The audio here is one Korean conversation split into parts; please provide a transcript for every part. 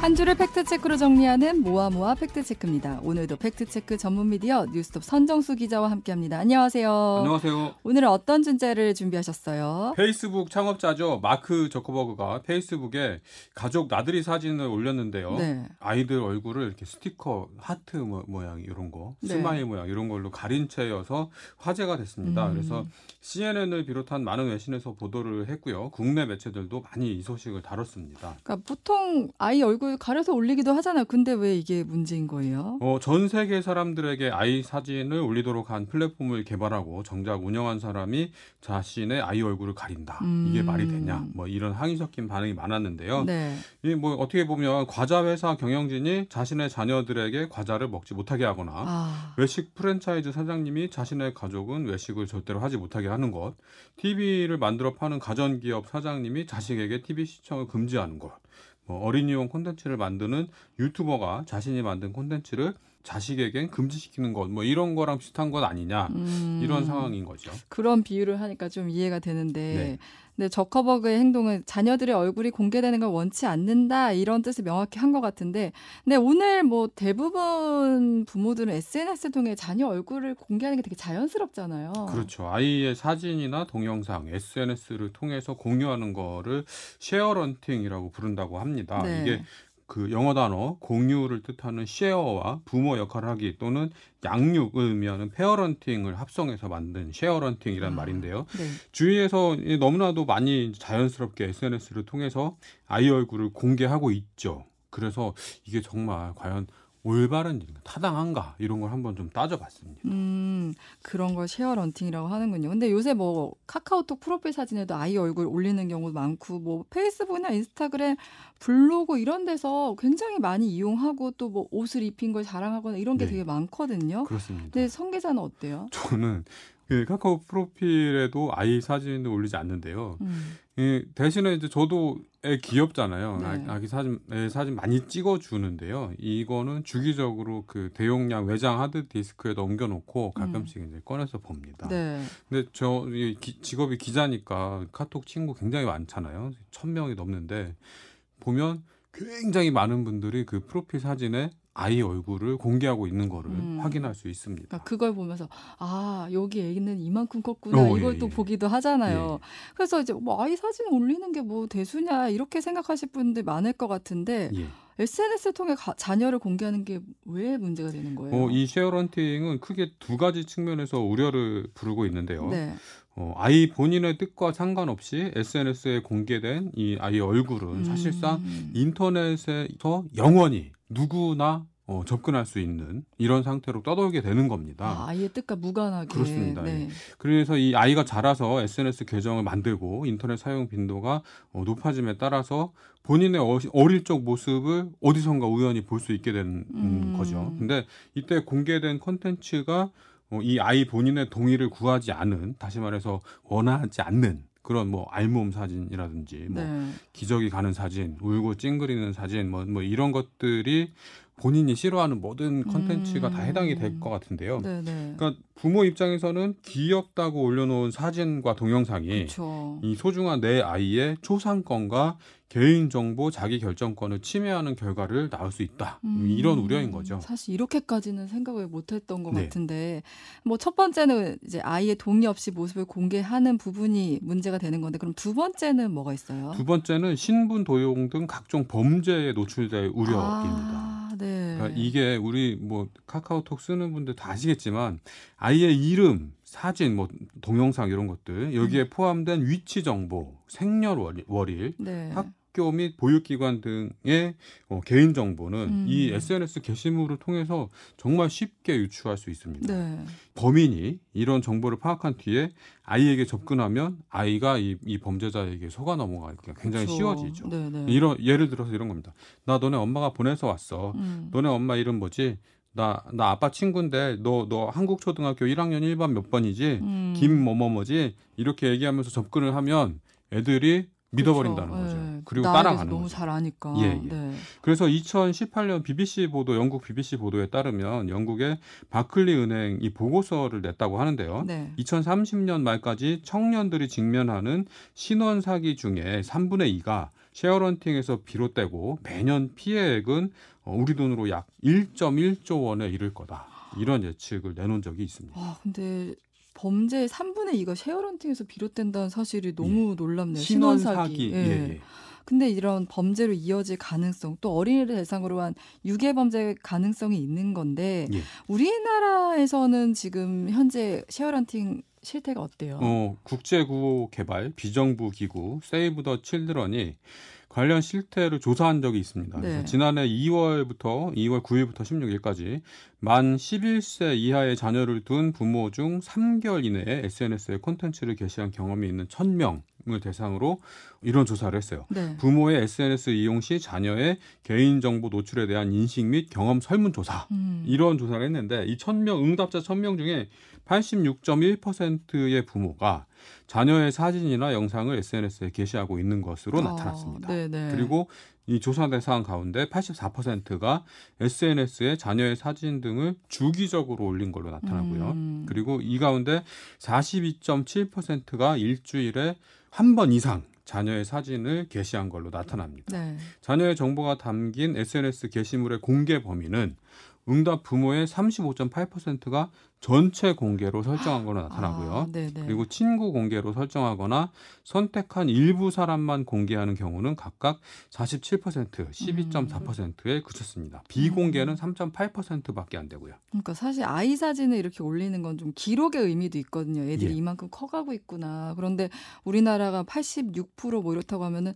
한 주를 팩트체크로 정리하는 모아모아 팩트체크입니다. 오늘도 팩트체크 전문 미디어 뉴스톱 선정수 기자와 함께합니다. 안녕하세요. 안녕하세요. 오늘은 어떤 주제를 준비하셨어요? 페이스북 창업자죠. 마크 저커버그가 페이스북에 가족 나들이 사진을 올렸는데요. 네. 아이들 얼굴을 이렇게 스티커, 하트 모- 모양 이런 거, 네. 스마일 모양 이런 걸로 가린 채여서 화제가 됐습니다. 음. 그래서 CNN을 비롯한 많은 외신에서 보도를 했고요. 국내 매체들도 많이 이 소식을 다뤘습니다. 그러니까 보통 아이 얼굴 가려서 올리기도 하잖아요. 근데 왜 이게 문제인 거예요? 어, 전 세계 사람들에게 아이 사진을 올리도록 한 플랫폼을 개발하고 정작 운영한 사람이 자신의 아이 얼굴을 가린다. 이게 음. 말이 되냐? 뭐 이런 항의 섞인 반응이 많았는데요. 네. 이뭐 어떻게 보면 과자 회사 경영진이 자신의 자녀들에게 과자를 먹지 못하게 하거나 아, 외식 프랜차이즈 사장님이 자신의 가족은 외식을 절대로 하지 못하게 하는 것, TV를 만들어 파는 가전기업 사장님이 자식에게 TV 시청을 금지하는 것, 뭐 어린이용 콘텐츠를 만드는 유튜버가 자신이 만든 콘텐츠를 자식에겐 금지시키는 것, 뭐 이런 거랑 비슷한 것 아니냐 음, 이런 상황인 거죠. 그런 비유를 하니까 좀 이해가 되는데. 네. 근데 저커버그의 행동은 자녀들의 얼굴이 공개되는 걸 원치 않는다 이런 뜻을 명확히 한 것 같은데, 근데 오늘 뭐 대부분 부모들은 SNS 통해 자녀 얼굴을 공개하는 게 되게 자연스럽잖아요. 그렇죠. 아이의 사진이나 동영상, SNS를 통해서 공유하는 거를 sharenting이라고 부른다고 합니다. 네. 이게 그 영어 단어 공유를 뜻하는 쉐어와 부모 역할을 하기 또는 양육을 의미하는 parenting을 합성해서 만든 sharenting이란 아. 말인데요. 네. 주위에서 이 너무나도 많이 자연스럽게 SNS를 통해서 아이 얼굴을 공개하고 있죠. 그래서 이게 정말 과연 올바른 일인가, 타당한가 이런 걸 한번 좀 따져봤습니다. 음, 그런 걸 sharenting이라고 하는군요. 근데 요새 뭐 카카오톡 프로필 사진에도 아이 얼굴 올리는 경우도 많고 뭐 페이스북이나 인스타그램, 블로그 이런 데서 굉장히 많이 이용하고 또 뭐 옷을 입힌 걸 자랑하거나 이런 게 네. 되게 많거든요. 그렇습니다. 근데 선 기자는 어때요? 저는 그 카카오 프로필에도 아이 사진을 올리지 않는데요. 음, 이 대신에 이제 저도 애 귀엽잖아요. 네. 아- 아기 사진, 애 사진 많이 찍어주는데요. 이거는 주기적으로 그 대용량 외장 하드 디스크에 넘겨놓고 가끔씩 이제 꺼내서 봅니다. 음. 네. 근데 저이 기- 직업이 기자니까 카톡 친구 굉장히 많잖아요. 천 명이 넘는데 보면 굉장히 많은 분들이 그 프로필 사진에 아이 얼굴을 공개하고 있는 거를 음. 확인할 수 있습니다. 그러니까 그걸 보면서 아 여기 애기는 이만큼 컸구나 어, 이걸 예, 또 예. 보기도 하잖아요. 그래서 이제 뭐 아이 사진 올리는 게 뭐 대수냐 이렇게 생각하실 분들 많을 것 같은데 예. SNS 통해 가- 자녀를 공개하는 게 왜 문제가 되는 거예요? 어, 이 쉐어런팅은 크게 두 가지 측면에서 우려를 부르고 있는데요. 네. 어, 아이 본인의 뜻과 상관없이 SNS에 공개된 이 아이의 얼굴은 사실상 음. 인터넷에서 영원히 누구나 어, 접근할 수 있는 이런 상태로 떠돌게 되는 겁니다. 아, 아이의 뜻과 무관하게. 그렇습니다. 네. 그래서 이 아이가 자라서 SNS 계정을 만들고 인터넷 사용 빈도가 어, 높아짐에 따라서 본인의 어- 어릴 적 모습을 어디선가 우연히 볼 수 있게 되는 음. 거죠. 근데 이때 공개된 콘텐츠가 어, 이 아이 본인의 동의를 구하지 않은, 다시 말해서 원하지 않는 그런 뭐 알몸 사진이라든지 뭐 네. 기저귀 가는 사진, 울고 찡그리는 사진, 뭐, 뭐 이런 것들이 본인이 싫어하는 모든 컨텐츠가 다 음. 해당이 될 것 같은데요. 네, 네. 그러니까 부모 입장에서는 귀엽다고 올려놓은 사진과 동영상이 그렇죠. 이 소중한 내 아이의 초상권과 개인정보 자기 결정권을 침해하는 결과를 낳을 수 있다. 음, 이런 우려인 거죠. 사실 이렇게까지는 생각을 못했던 것 네. 같은데, 뭐 첫 번째는 이제 아이의 동의 없이 모습을 공개하는 부분이 문제가 되는 건데, 그럼 두 번째는 뭐가 있어요? 두 번째는 신분 도용 등 각종 범죄에 노출될 우려입니다. 아, 네. 그러니까 이게 우리 뭐 카카오톡 쓰는 분들 다 아시겠지만 아이의 이름, 사진, 뭐 동영상 이런 것들 여기에 음. 포함된 위치 정보, 생년월일, 네. 학 교 및 보육기관 등의 어, 개인 정보는 음. 이 SNS 게시물을 통해서 정말 쉽게 유추할 수 있습니다. 네. 범인이 이런 정보를 파악한 뒤에 아이에게 접근하면 아이가 이, 이 범죄자에게 속아 넘어가기가 굉장히 그렇죠. 쉬워지죠. 네, 네. 이런 예를 들어서 이런 겁니다. 나 너네 엄마가 보내서 왔어. 음. 너네 엄마 이름 뭐지? 나, 나 아빠 친구인데 너, 너 한국초등학교 1학년 1반 몇 번이지? 음. 김뭐뭐뭐지? 이렇게 얘기하면서 접근을 하면 애들이 믿어버린다는 그렇죠. 거죠. 네. 그리고 따라가는 너무 거죠. 잘 아니까. 예, 예. 네. 그래서 2018년 BBC 보도, 영국 BBC 보도에 따르면 영국의 바클리 은행 이 보고서를 냈다고 하는데요. 네. 2030년 말까지 청년들이 직면하는 신원 사기 중에 3분의 2가 쉐어런팅에서 비롯되고 매년 피해액은 어, 우리 돈으로 약 1.1조 원에 이를 거다. 이런 예측을 내놓은 적이 있습니다. 와, 근데 범죄의 3분의 2가 쉐어런팅에서 비롯된다는 사실이 너무 놀랍네요. 신원 신원 사기. 사기. 예. 예. 근데 이런 범죄로 이어질 가능성, 또 어린이를 대상으로 한 유괴 범죄 가능성이 있는 건데 예. 우리나라에서는 지금 현재 쉐어런팅 실태가 어때요? 어, 국제구호 개발 비정부 기구 세이브 더 칠드런이 관련 실태를 조사한 적이 있습니다. 네. 지난해 2월부터 2월 9일부터 16일까지 만 11세 이하의 자녀를 둔 부모 중 3개월 이내에 SNS에 콘텐츠를 게시한 경험이 있는 1000명 을 대상으로 이런 조사를 했어요. 네. 부모의 SNS 이용 시 자녀의 개인정보 노출에 대한 인식 및 경험 설문조사 음. 이런 조사를 했는데 이 1000명 응답자 1000명 중에 86.1%의 부모가 자녀의 사진이나 영상을 SNS에 게시하고 있는 것으로 나타났습니다. 아, 네네. 그리고 이 조사 대상 가운데 84%가 SNS에 자녀의 사진 등을 주기적으로 올린 걸로 나타나고요. 음. 그리고 이 가운데 42.7%가 일주일에 한 번 이상 자녀의 사진을 게시한 걸로 나타납니다. 네. 자녀의 정보가 담긴 SNS 게시물의 공개 범위는 응답 부모의 35.8%가 전체 공개로 설정한 걸로 나타나고요. 아, 네네. 그리고 친구 공개로 설정하거나 선택한 일부 사람만 공개하는 경우는 각각 47%, 12.4%에 그쳤습니다. 비공개는 3.8%밖에 안 되고요. 그러니까 사실 아이 사진을 이렇게 올리는 건 좀 기록의 의미도 있거든요. 애들이 예. 이만큼 커가고 있구나. 그런데 우리나라가 86%뭐 이렇다고 하면은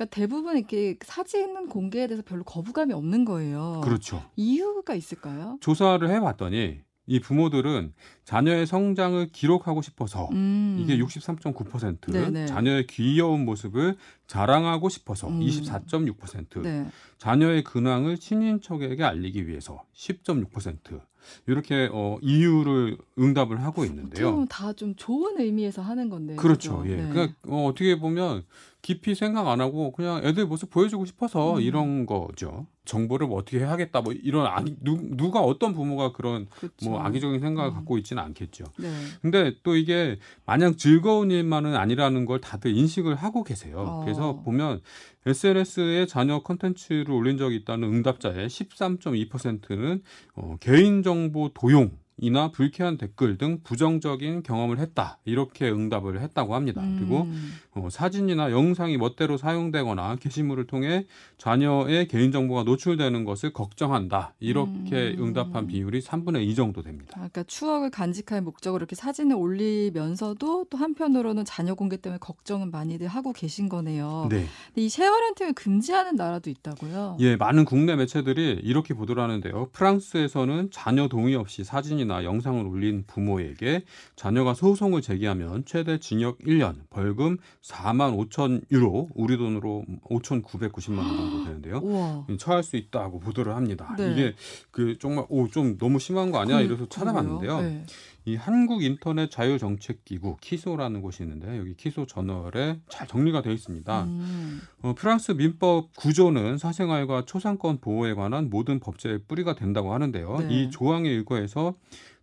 그러니까 대부분 이렇게 사진 공개에 대해서 별로 거부감이 없는 거예요. 그렇죠. 이유가 있을까요? 조사를 해봤더니 이 부모들은 자녀의 성장을 기록하고 싶어서 음. 이게 63.9%, 네네. 자녀의 귀여운 모습을 자랑하고 싶어서 음. 24.6%, 네. 자녀의 근황을 친인척에게 알리기 위해서 10.6% 이렇게 어, 이유를 응답을 하고 있는데요. 다 좀 좋은 의미에서 하는 건데. 그렇죠. 그죠? 예. 네. 그러니까 어, 어떻게 보면 깊이 생각 안 하고 그냥 애들 모습 보여주고 싶어서 음. 이런 거죠. 정보를 뭐 어떻게 해야겠다 뭐 이런 악이, 누, 누가 어떤 부모가 그런 그렇죠. 뭐 악의적인 생각을 음. 갖고 있지는 않겠죠. 네. 근데 또 이게 마냥 즐거운 일만은 아니라는 걸 다들 인식을 하고 계세요. 어. 그래서 보면 SNS에 자녀 컨텐츠를 올린 적이 있다는 응답자의 13.2%는 어, 개인정보 도용 이나 불쾌한 댓글 등 부정적인 경험을 했다 이렇게 응답을 했다고 합니다. 그리고 음. 어, 사진이나 영상이 멋대로 사용되거나 게시물을 통해 자녀의 개인정보가 노출되는 것을 걱정한다 이렇게 음. 응답한 비율이 3분의 2 정도 됩니다. 아, 그러니까 추억을 간직할 목적으로 이렇게 사진을 올리면서도 또 한편으로는 자녀 공개 때문에 걱정은 많이들 하고 계신 거네요. 네. 근데 이 쉐어런팅을 금지하는 나라도 있다고요? 예, 많은 국내 매체들이 이렇게 보도를 하는데요. 프랑스에서는 자녀 동의 없이 사진이나 영상을 올린 부모에게 자녀가 소송을 제기하면 최대 징역 1년, 벌금 4만 5천 유로, 우리 돈으로 5,990만 원 정도 되는데요. 우와. 처할 수 있다고 보도를 합니다. 네. 이게 그 정말 오 좀 너무 심한 거 아니야? 그- 이래서 찾아봤는데요. 네. 이 한국 인터넷 자유 정책 기구 키소라는 곳이 있는데 여기 키소 저널에 잘 정리가 되어 있습니다. 음. 어, 프랑스 민법 구조는 사생활과 초상권 보호에 관한 모든 법제의 뿌리가 된다고 하는데요. 네. 이 조항에 의거해서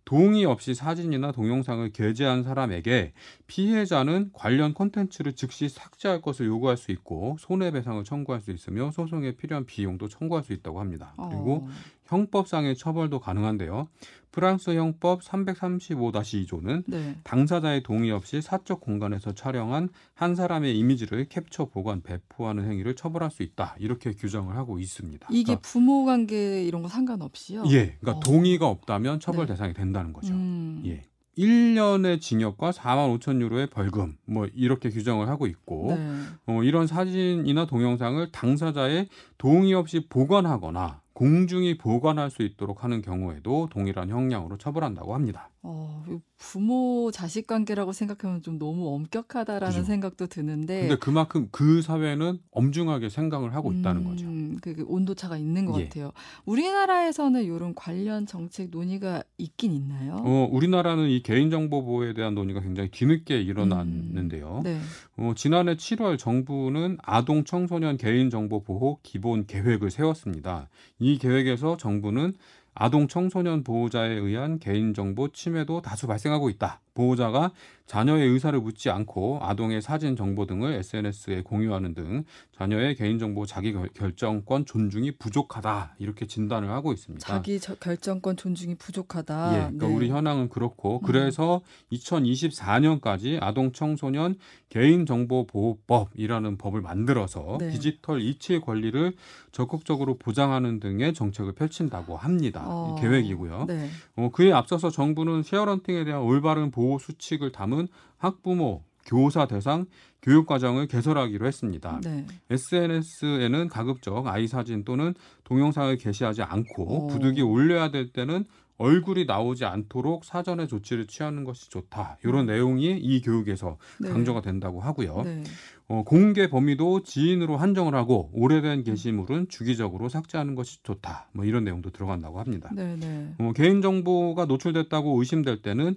동의 없이 사진이나 동영상을 게재한 사람에게 피해자는 관련 콘텐츠를 즉시 삭제할 것을 요구할 수 있고 손해배상을 청구할 수 있으며 소송에 필요한 비용도 청구할 수 있다고 합니다. 그리고 어. 형법상의 처벌도 가능한데요. 프랑스 형법 335-2조는 네. 당사자의 동의 없이 사적 공간에서 촬영한 한 사람의 이미지를 캡처, 보관, 배포하는 행위를 처벌할 수 있다. 이렇게 규정을 하고 있습니다. 이게 그러니까, 부모 관계 이런 거 상관없이요? 예, 그러니까 어. 동의가 없다면 처벌 네. 대상이 된다는 거죠. 음. 예. 1년의 징역과 4만 5천 유로의 벌금 뭐 이렇게 규정을 하고 있고 네. 어, 이런 사진이나 동영상을 당사자의 동의 없이 보관하거나 공중히 보관할 수 있도록 하는 경우에도 동일한 형량으로 처벌한다고 합니다. 어, 이 부모 자식 관계라고 생각하면 좀 너무 엄격하다라는 그죠. 생각도 드는데 근데 그만큼 그 사회는 엄중하게 생각을 하고 있다는 거죠. 음, 그, 그 온도차가 있는 것 예. 같아요. 우리나라에서는 이런 관련 정책 논의가 있긴 있나요? 어, 우리나라는 이 개인정보 보호에 대한 논의가 굉장히 뒤늦게 일어났는데요. 네. 어, 지난해 7월 정부는 아동 청소년 개인정보 보호 기본 계획을 세웠습니다. 이 계획에서 정부는 아동 청소년 보호자에 의한 개인정보 침해도 다수 발생하고 있다. 보호자가 자녀의 의사를 묻지 않고 아동의 사진 정보 등을 SNS에 공유하는 등 자녀의 개인정보 자기 결- 결정권 존중이 부족하다. 이렇게 진단을 하고 있습니다. 자기 저- 결정권 존중이 부족하다. 예, 그러니까 네. 우리 현황은 그렇고 음. 그래서 2024년까지 아동 청소년 개인정보보호법이라는 법을 만들어서 네. 디지털 이치 권리를 적극적으로 보장하는 등의 정책을 펼친다고 합니다. 어, 이 계획이고요. 네. 어, 그에 앞서서 정부는 쉐어런팅에 대한 올바른 보호 수칙을 담은 학부모, 교사 대상 교육 과정을 개설하기로 했습니다. 네. SNS에는 가급적 아이 사진 또는 동영상을 게시하지 않고 오. 부득이 올려야 될 때는 얼굴이 나오지 않도록 사전에 조치를 취하는 것이 좋다. 이런 내용이 이 교육에서 음. 네. 강조가 된다고 하고요. 네. 어, 공개 범위도 지인으로 한정을 하고 오래된 게시물은 주기적으로 삭제하는 것이 좋다. 뭐 이런 내용도 들어간다고 합니다. 네. 네. 어, 개인정보가 노출됐다고 의심될 때는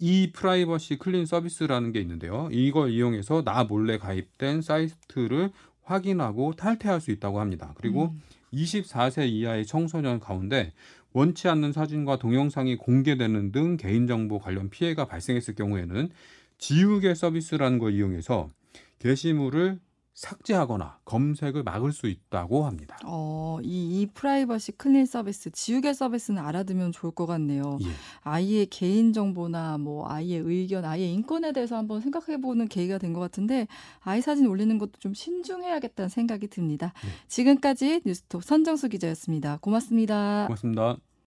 이 프라이버시 clean 서비스라는 게 있는데요. 이걸 이용해서 나 몰래 가입된 사이트를 확인하고 탈퇴할 수 있다고 합니다. 그리고 음. 24세 이하의 청소년 가운데 원치 않는 사진과 동영상이 공개되는 등 개인정보 관련 피해가 발생했을 경우에는 지우개 서비스라는 걸 이용해서 게시물을 삭제하거나 검색을 막을 수 있다고 합니다. 어, 이, 이 프라이버시 clean 서비스, 지우개 서비스는 알아두면 좋을 것 같네요. 예. 아이의 개인 정보나 뭐 아이의 의견, 아이의 인권에 대해서 한번 생각해 보는 계기가 된 것 같은데 아이 사진 올리는 것도 좀 신중해야겠다는 생각이 듭니다. 네. 지금까지 뉴스톱 선정수 기자였습니다. 고맙습니다. 고맙습니다.